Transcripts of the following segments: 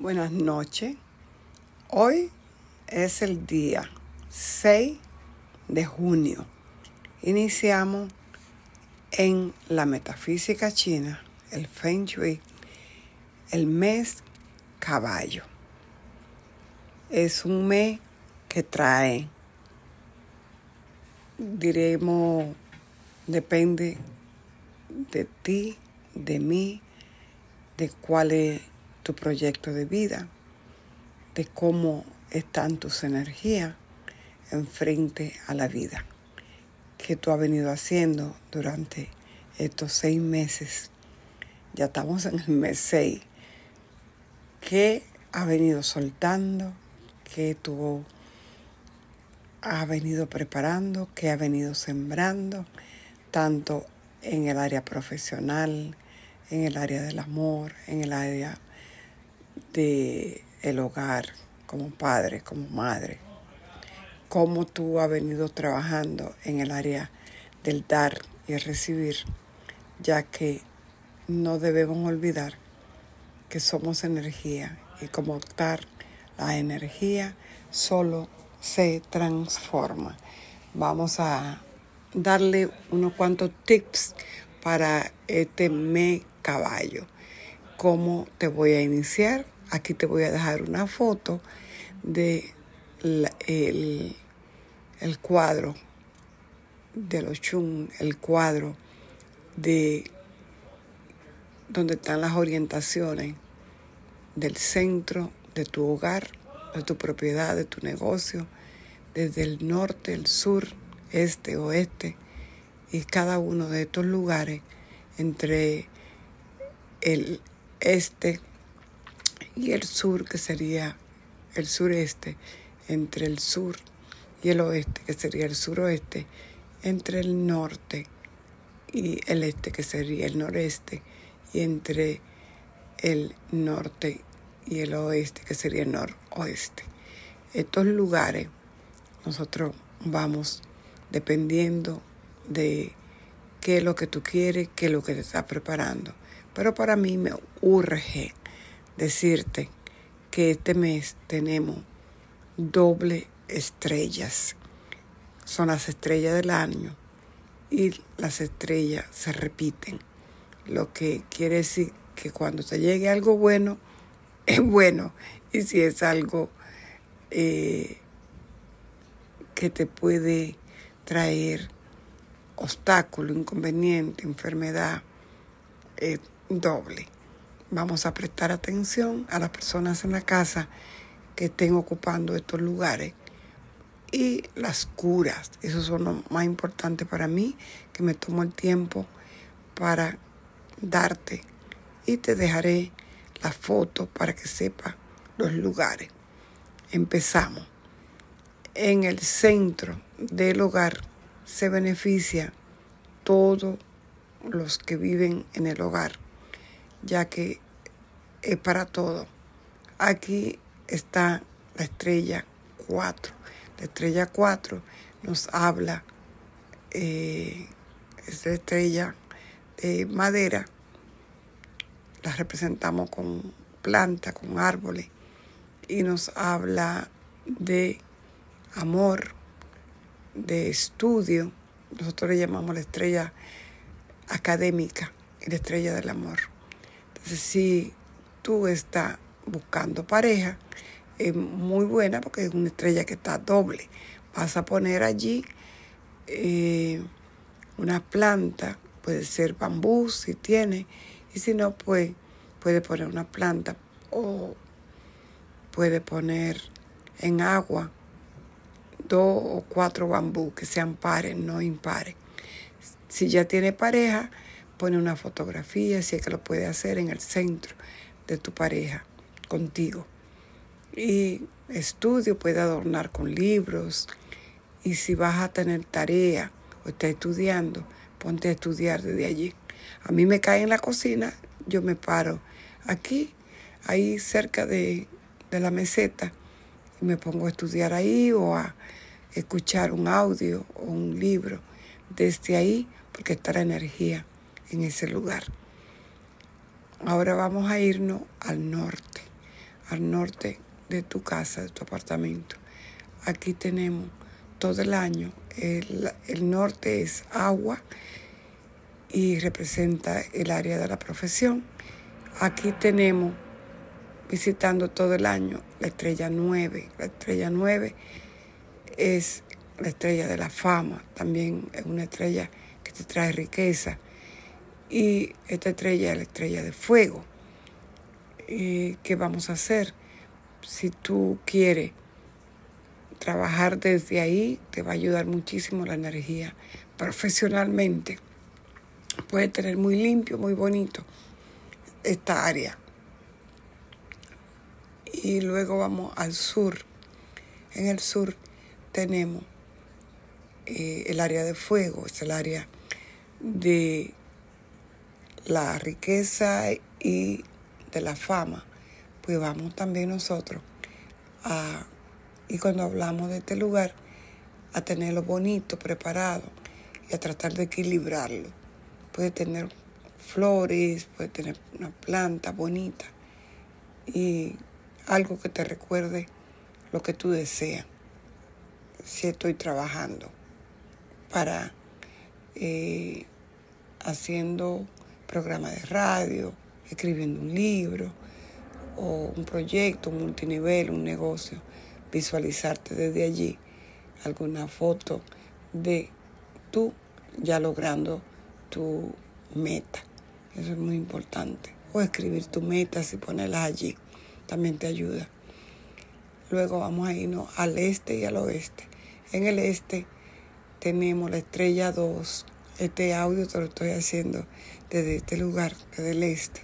Buenas noches. Hoy es el día 6 de junio. Iniciamos en la metafísica china, el Feng Shui, el mes caballo. Es un mes que trae, diremos, depende de ti, de mí, de cuál es tu proyecto de vida, de cómo están tus energías en frente a la vida, que tú has venido haciendo durante estos seis meses. Ya estamos en el mes seis. ¿Qué has venido soltando? ¿Qué tú has venido preparando? ¿Qué has venido sembrando? Tanto en el área profesional, en el área del amor, en el área de el hogar, como padre, como madre, cómo tú has venido trabajando en el área del dar y recibir, ya que no debemos olvidar que somos energía y como tal la energía solo se transforma. Vamos a darle unos cuantos tips para este me caballo cómo te voy a iniciar. Aquí te voy a dejar una foto de el, cuadro de los chung, el cuadro de donde están las orientaciones del centro de tu hogar, de tu propiedad, de tu negocio, desde el norte, el sur, este, oeste, y cada uno de estos lugares entre el este y el sur, que sería el sureste, entre el sur y el oeste, que sería el suroeste, entre el norte y el este, que sería el noreste, y entre el norte y el oeste, que sería el noroeste. Estos lugares nosotros vamos dependiendo de qué es lo que tú quieres, qué es lo que te estás preparando. Pero para mí me urge decirte que este mes tenemos doble estrellas. Son las estrellas del año y las estrellas se repiten. Lo que quiere decir que cuando te llegue algo bueno, es bueno. Y si es algo eh, que te puede traer obstáculo, inconveniente, enfermedad, eh, doble. Vamos a prestar atención a las personas en la casa que estén ocupando estos lugares y las curas. Eso son lo más importante para mí, que me tomo el tiempo para darte y te dejaré la foto para que sepa los lugares. Empezamos. En el centro del hogar se beneficia todos los que viven en el hogar ya que es para todo. Aquí está la estrella 4. La estrella 4 nos habla, eh, es la estrella de madera, la representamos con plantas, con árboles, y nos habla de amor, de estudio. Nosotros le llamamos la estrella académica la estrella del amor si tú estás buscando pareja, es muy buena porque es una estrella que está doble. Vas a poner allí eh, una planta, puede ser bambú si tiene, y si no, pues puede poner una planta o puede poner en agua dos o cuatro bambú que sean pares, no impares. Si ya tiene pareja, pone una fotografía, si es que lo puede hacer en el centro de tu pareja, contigo. Y estudio puede adornar con libros. Y si vas a tener tarea o estás estudiando, ponte a estudiar desde allí. A mí me cae en la cocina, yo me paro aquí, ahí cerca de, de la meseta, y me pongo a estudiar ahí o a escuchar un audio o un libro desde ahí, porque está la energía en ese lugar. Ahora vamos a irnos al norte. al norte de tu casa, de tu apartamento. Aquí tenemos todo el año. El, el norte es agua y representa el área de la profesión. Aquí tenemos visitando todo el año la estrella 9. La estrella 9 es la estrella de la fama, también es una estrella que te trae riqueza. Y esta estrella es la estrella de fuego. ¿Y ¿Qué vamos a hacer? Si tú quieres trabajar desde ahí, te va a ayudar muchísimo la energía profesionalmente. Puede tener muy limpio, muy bonito esta área y luego vamos al sur. En el sur tenemos eh, el área de fuego, es el área de la riqueza y de la fama. Pues vamos también nosotros a, y cuando hablamos de este lugar, a tenerlo bonito, preparado y a tratar de equilibrarlo. Puede tener flores, puede tener una planta bonita y algo que te recuerde lo que tú deseas. Si estoy trabajando para eh, haciendo programa de radio, escribiendo un libro o un proyecto, un multinivel, un negocio, visualizarte desde allí alguna foto de tú ya logrando tu meta. Eso es muy importante. O escribir tu meta y ponerlas allí también te ayuda. Luego vamos a irnos al este y al oeste. En el este tenemos la estrella 2. Este audio te lo estoy haciendo desde este lugar, desde el este.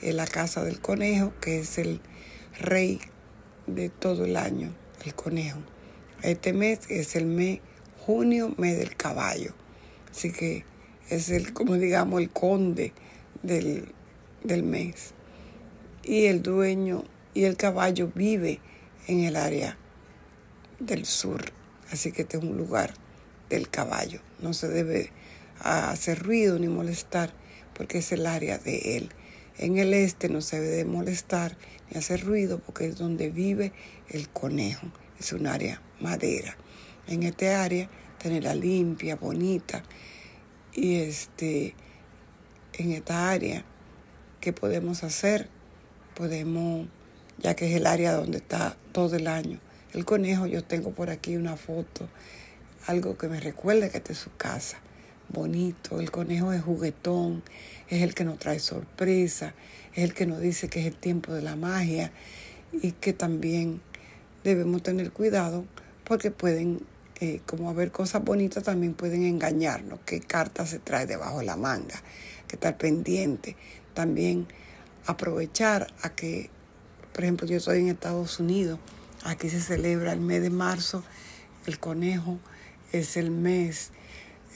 Es la casa del conejo, que es el rey de todo el año, el conejo. Este mes es el mes junio, mes del caballo. Así que es el, como digamos, el conde del, del mes. Y el dueño y el caballo vive en el área del sur. Así que este es un lugar del caballo. No se debe hacer ruido ni molestar porque es el área de él. En el este no se debe molestar ni hacer ruido porque es donde vive el conejo. Es un área madera. En este área tenerla limpia, bonita. Y este, en esta área, ¿qué podemos hacer? Podemos ya que es el área donde está todo el año. El conejo, yo tengo por aquí una foto, algo que me recuerde que esta es su casa. Bonito, el conejo es juguetón, es el que nos trae sorpresa, es el que nos dice que es el tiempo de la magia y que también debemos tener cuidado porque pueden, eh, como haber cosas bonitas, también pueden engañarnos, qué carta se trae debajo de la manga, que estar pendiente. También aprovechar a que por ejemplo, yo estoy en Estados Unidos, aquí se celebra el mes de marzo, el conejo es el mes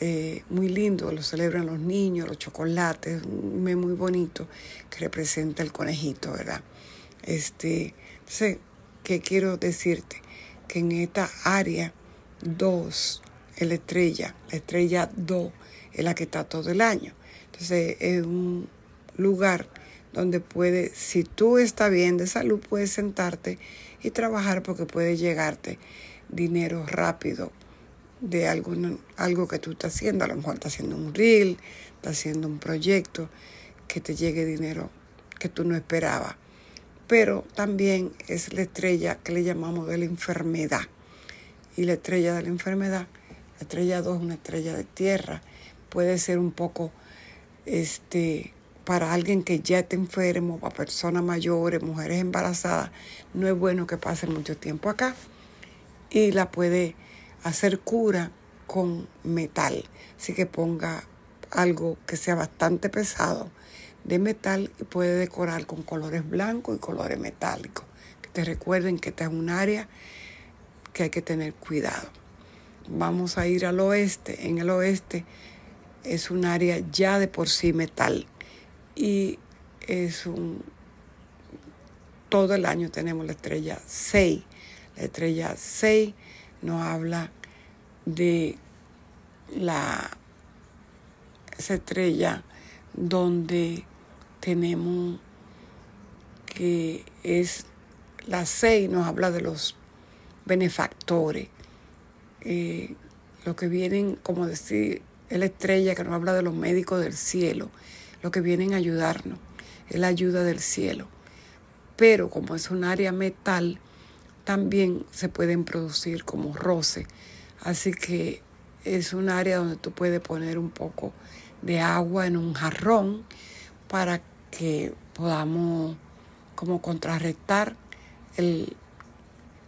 eh, muy lindo, lo celebran los niños, los chocolates, un mes muy bonito que representa el conejito, ¿verdad? Este, entonces, ¿qué quiero decirte? Que en esta área 2, la estrella, la estrella 2 es la que está todo el año. Entonces, es un lugar donde puede, si tú estás bien de salud, puedes sentarte y trabajar porque puede llegarte dinero rápido de algo que tú estás haciendo. A lo mejor estás haciendo un reel, estás haciendo un proyecto, que te llegue dinero que tú no esperabas. Pero también es la estrella que le llamamos de la enfermedad. Y la estrella de la enfermedad, la estrella 2 es una estrella de tierra, puede ser un poco este para alguien que ya está enfermo, para personas mayores, mujeres embarazadas, no es bueno que pasen mucho tiempo acá. Y la puede hacer cura con metal. Así que ponga algo que sea bastante pesado de metal y puede decorar con colores blancos y colores metálicos. Que te recuerden que esta es un área que hay que tener cuidado. Vamos a ir al oeste. En el oeste es un área ya de por sí metal y es un todo el año tenemos la estrella 6. La estrella 6 nos habla de la esa estrella donde tenemos que es la 6 nos habla de los benefactores, eh, lo que vienen, como decir, es la estrella que nos habla de los médicos del cielo, lo que vienen a ayudarnos, es la ayuda del cielo. Pero como es un área metal, también se pueden producir como roce. Así que es un área donde tú puedes poner un poco de agua en un jarrón para que podamos como contrarrestar el,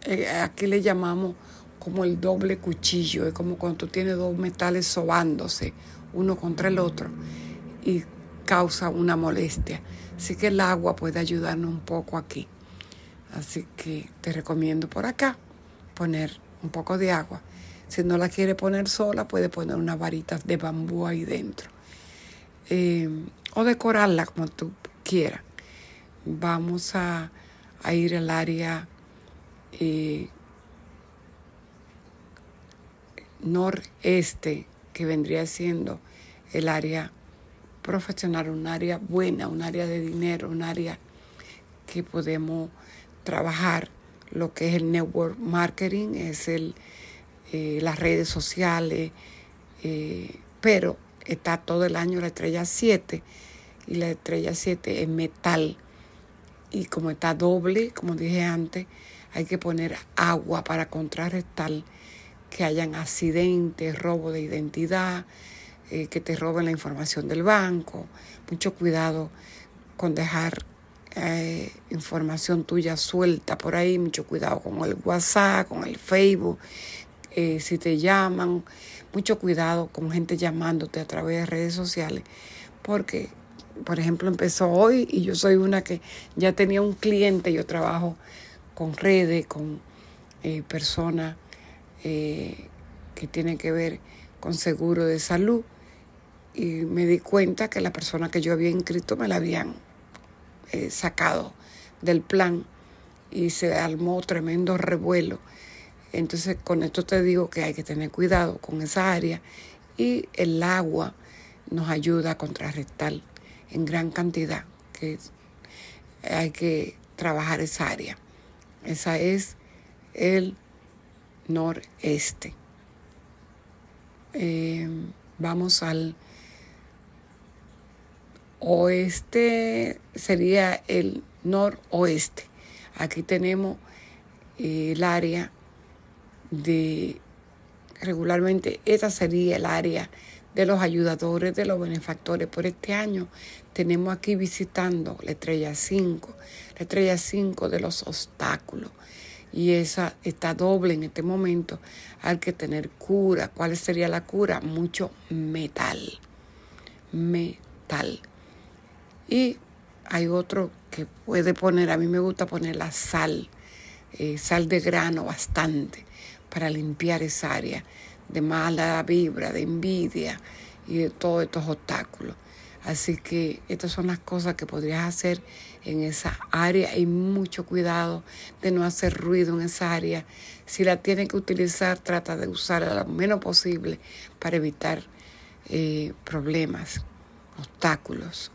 eh, aquí le llamamos como el doble cuchillo, es como cuando tú tienes dos metales sobándose uno contra el otro y causa una molestia. Así que el agua puede ayudarnos un poco aquí. Así que te recomiendo por acá poner un poco de agua. Si no la quiere poner sola, puede poner unas varitas de bambú ahí dentro. Eh, o decorarla como tú quieras. Vamos a, ir al área eh, noreste, que vendría siendo el área profesional, un área buena, un área de dinero, un área que podemos trabajar lo que es el network marketing, es el, eh, las redes sociales, eh, pero está todo el año la estrella 7 y la estrella 7 es metal y como está doble, como dije antes, hay que poner agua para contrarrestar que hayan accidentes, robo de identidad, eh, que te roben la información del banco. Mucho cuidado con dejar eh, información tuya suelta por ahí, mucho cuidado con el WhatsApp, con el Facebook, eh, si te llaman, mucho cuidado con gente llamándote a través de redes sociales, porque, por ejemplo, empezó hoy y yo soy una que ya tenía un cliente, yo trabajo con redes, con eh, personas que tienen que ver con seguro de salud, y me di cuenta que la persona que yo había inscrito me la habían eh, sacado del plan y se armó tremendo revuelo. Entonces con esto te digo que hay que tener cuidado con esa área y el agua nos ayuda a contrarrestar en gran cantidad que hay que trabajar esa área. Esa es el noreste. Eh, vamos al oeste sería el noroeste. Aquí tenemos eh, el área de, regularmente, esta sería el área de los ayudadores, de los benefactores. Por este año tenemos aquí visitando la estrella 5, la estrella 5 de los obstáculos. Y esa está doble en este momento. Hay que tener cura. ¿Cuál sería la cura? Mucho metal. Metal. Y hay otro que puede poner, a mí me gusta poner la sal, eh, sal de grano bastante, para limpiar esa área de mala vibra, de envidia y de todos estos obstáculos. Así que estas son las cosas que podrías hacer en esa área y mucho cuidado de no hacer ruido en esa área. Si la tienes que utilizar, trata de usarla lo menos posible para evitar eh, problemas, obstáculos.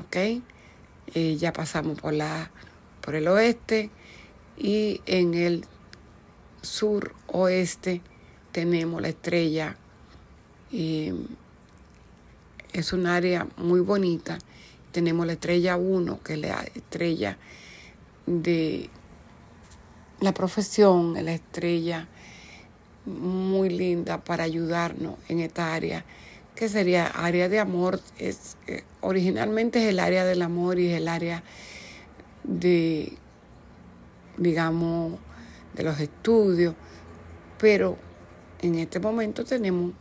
¿Ok? Eh, ya pasamos por, la, por el oeste y en el sur oeste tenemos la estrella. y es un área muy bonita. Tenemos la estrella 1, que es la estrella de la profesión, la estrella muy linda para ayudarnos en esta área que sería área de amor, es, eh, originalmente es el área del amor y es el área de, digamos, de los estudios, pero en este momento tenemos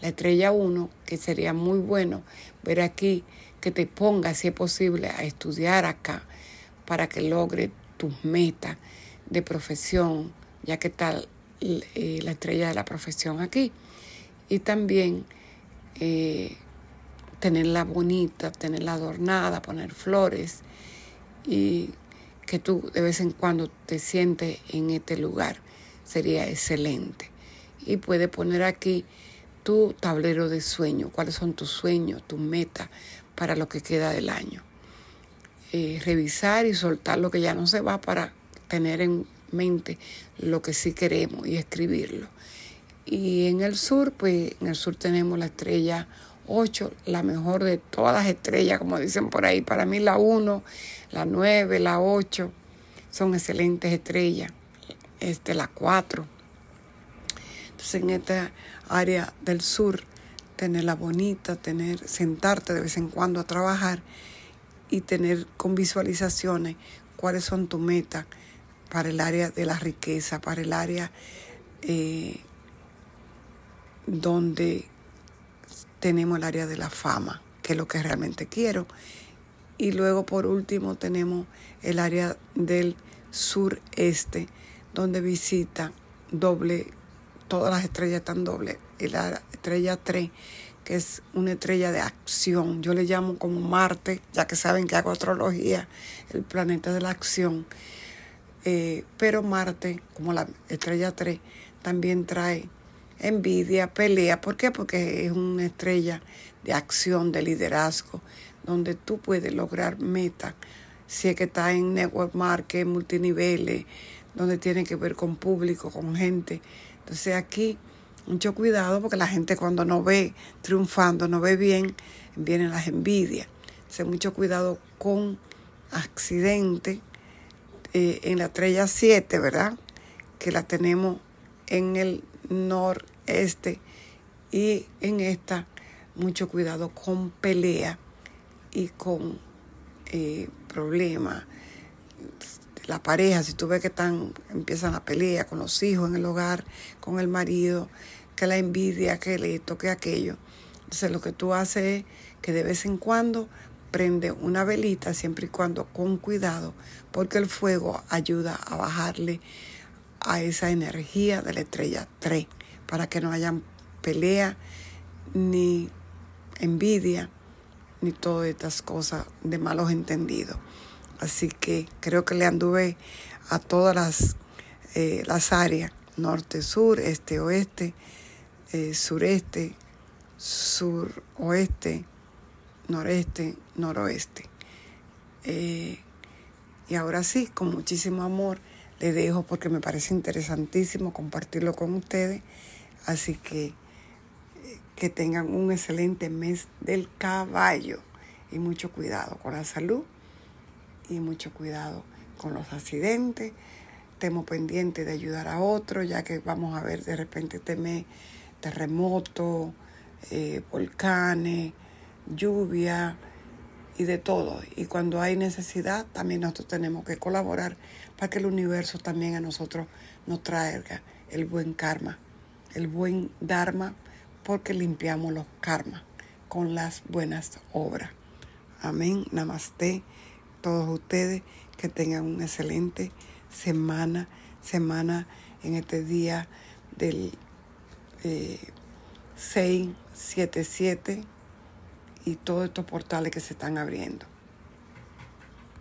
la estrella 1, que sería muy bueno ver aquí que te pongas, si es posible, a estudiar acá para que logre tus metas de profesión, ya que está eh, la estrella de la profesión aquí. Y también eh, tenerla bonita, tenerla adornada, poner flores y que tú de vez en cuando te sientes en este lugar. Sería excelente. Y puedes poner aquí tu tablero de sueño, cuáles son tus sueños, tus metas para lo que queda del año. Eh, revisar y soltar lo que ya no se va para tener en mente lo que sí queremos y escribirlo. Y en el sur, pues en el sur tenemos la estrella 8, la mejor de todas las estrellas, como dicen por ahí. Para mí la 1, la 9, la 8 son excelentes estrellas. Este, la 4. Entonces en esta área del sur, tenerla bonita, tener, sentarte de vez en cuando a trabajar y tener con visualizaciones cuáles son tus metas para el área de la riqueza, para el área eh, donde tenemos el área de la fama, que es lo que realmente quiero. Y luego por último tenemos el área del sureste, donde visita doble, todas las estrellas están doble, y la estrella 3, que es una estrella de acción. Yo le llamo como Marte, ya que saben que hago astrología, el planeta de la acción. Eh, pero Marte, como la estrella 3, también trae envidia, pelea. ¿Por qué? Porque es una estrella de acción, de liderazgo, donde tú puedes lograr metas. Si es que está en network market, multiniveles, donde tiene que ver con público, con gente. Entonces aquí, mucho cuidado porque la gente cuando no ve triunfando, no ve bien, vienen las envidias. Entonces mucho cuidado con accidentes. Eh, en la estrella 7, ¿verdad? Que la tenemos en el noreste y en esta mucho cuidado con pelea y con eh, problemas la pareja. Si tú ves que están empiezan a pelear con los hijos en el hogar con el marido que la envidia que le toque aquello. Entonces lo que tú haces es que de vez en cuando prende una velita siempre y cuando con cuidado porque el fuego ayuda a bajarle a esa energía de la estrella 3 para que no hayan pelea ni envidia ni todas estas cosas de malos entendidos. Así que creo que le anduve a todas las, eh, las áreas, norte, sur, este, oeste, eh, sureste, suroeste, noreste, noroeste. Eh, y ahora sí, con muchísimo amor le dejo porque me parece interesantísimo compartirlo con ustedes. Así que que tengan un excelente mes del caballo y mucho cuidado con la salud y mucho cuidado con los accidentes. Estemos pendientes de ayudar a otros, ya que vamos a ver de repente este mes terremotos, eh, volcanes, lluvia y de todo. Y cuando hay necesidad, también nosotros tenemos que colaborar para que el universo también a nosotros nos traiga el buen karma, el buen dharma, porque limpiamos los karmas con las buenas obras. Amén. Namaste. Todos ustedes que tengan una excelente semana, semana en este día del eh, 6, 7, 7 y todos estos portales que se están abriendo.